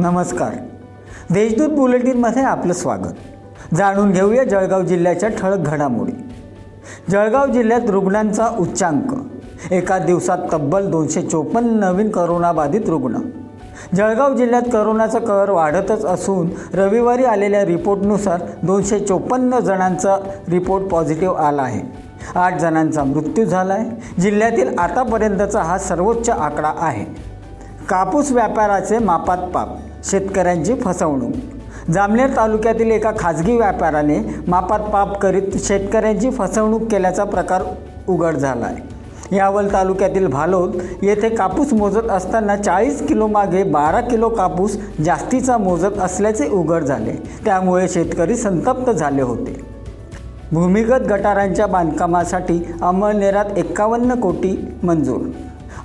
नमस्कार. देशदूत बुलेटिनमध्ये आपलं स्वागत. जाणून घेऊया जळगाव जिल्ह्याच्या ठळक घडामोडी. जळगाव जिल्ह्यात रुग्णांचा उच्चांक. एका दिवसात तब्बल दोनशे चोपन्न नवीन करोनाबाधित रुग्ण. जळगाव जिल्ह्यात करोनाचा कहर वाढतच असून रविवारी आलेल्या रिपोर्टनुसार दोनशे चोपन्न जणांचा रिपोर्ट पॉझिटिव्ह आला आहे. आठ जणांचा मृत्यू झाला आहे जिल्ह्यातील आतापर्यंतचा हा सर्वोच्च आकडा आहे. कापूस व्यापाराचे मापात पाप शेतकऱ्यांची फसवणूक. जामनेर तालुक्यातील एका खाजगी व्यापाराने मापात पाप करीत शेतकऱ्यांची फसवणूक केल्याचा प्रकार उघड झाला आहे यावल तालुक्यातील भालोद येथे कापूस मोजत असताना चाळीस किलो मागे बारा किलो कापूस जास्तीचा मोजत असल्याचे उघड झाले. त्यामुळे शेतकरी संतप्त झाले होते. भूमिगत गटारांच्या बांधकामासाठी अमळनेरात एक्कावन्न कोटी मंजूर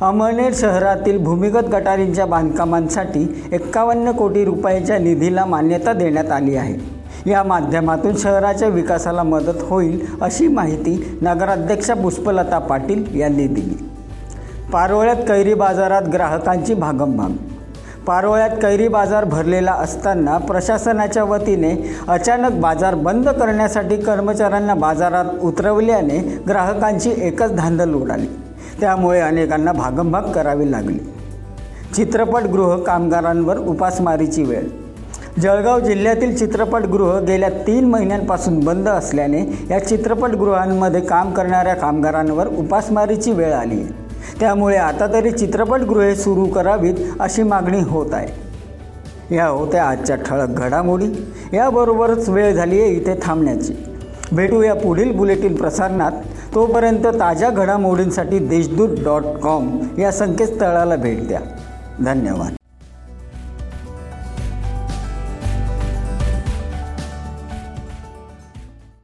अमळनेर शहरातील भूमिगत गटारींच्या बांधकामांसाठी एक्कावन्न कोटी रुपयाच्या निधीला मान्यता देण्यात आली आहे. या माध्यमातून शहराच्या विकासाला मदत होईल अशी माहिती नगराध्यक्षा पुष्पलता पाटील यांनी दिली. पारोळ्यात कैरी बाजारात ग्राहकांची भागमभाग. पारोळ्यात कैरी बाजार भरलेला असताना प्रशासनाच्या वतीने अचानक बाजार बंद करण्यासाठी कर्मचाऱ्यांना बाजारात उतरवल्याने ग्राहकांची एकच धांदल उडाली. त्यामुळे अनेकांना भागमभाग करावी लागली. चित्रपटगृह कामगारांवर उपासमारीची वेळ. जळगाव जिल्ह्यातील चित्रपटगृह गेल्या तीन महिन्यांपासून बंद असल्याने या चित्रपटगृहांमध्ये काम करणाऱ्या कामगारांवर उपासमारीची वेळ आली. आहे त्यामुळे आता तरी चित्रपटगृहे सुरू करावीत अशी मागणी होत आहे. या होत्या आजच्या ठळक घडामोडी. याबरोबरच वेळ झाली आहे इथे थांबण्याची. भेटूया पुढील बुलेटिन प्रसारणात. तोपर्यंत ताज्या घडामोडींसाठी देशदूत डॉट कॉम या संकेतस्थळाला भेट द्या. धन्यवाद.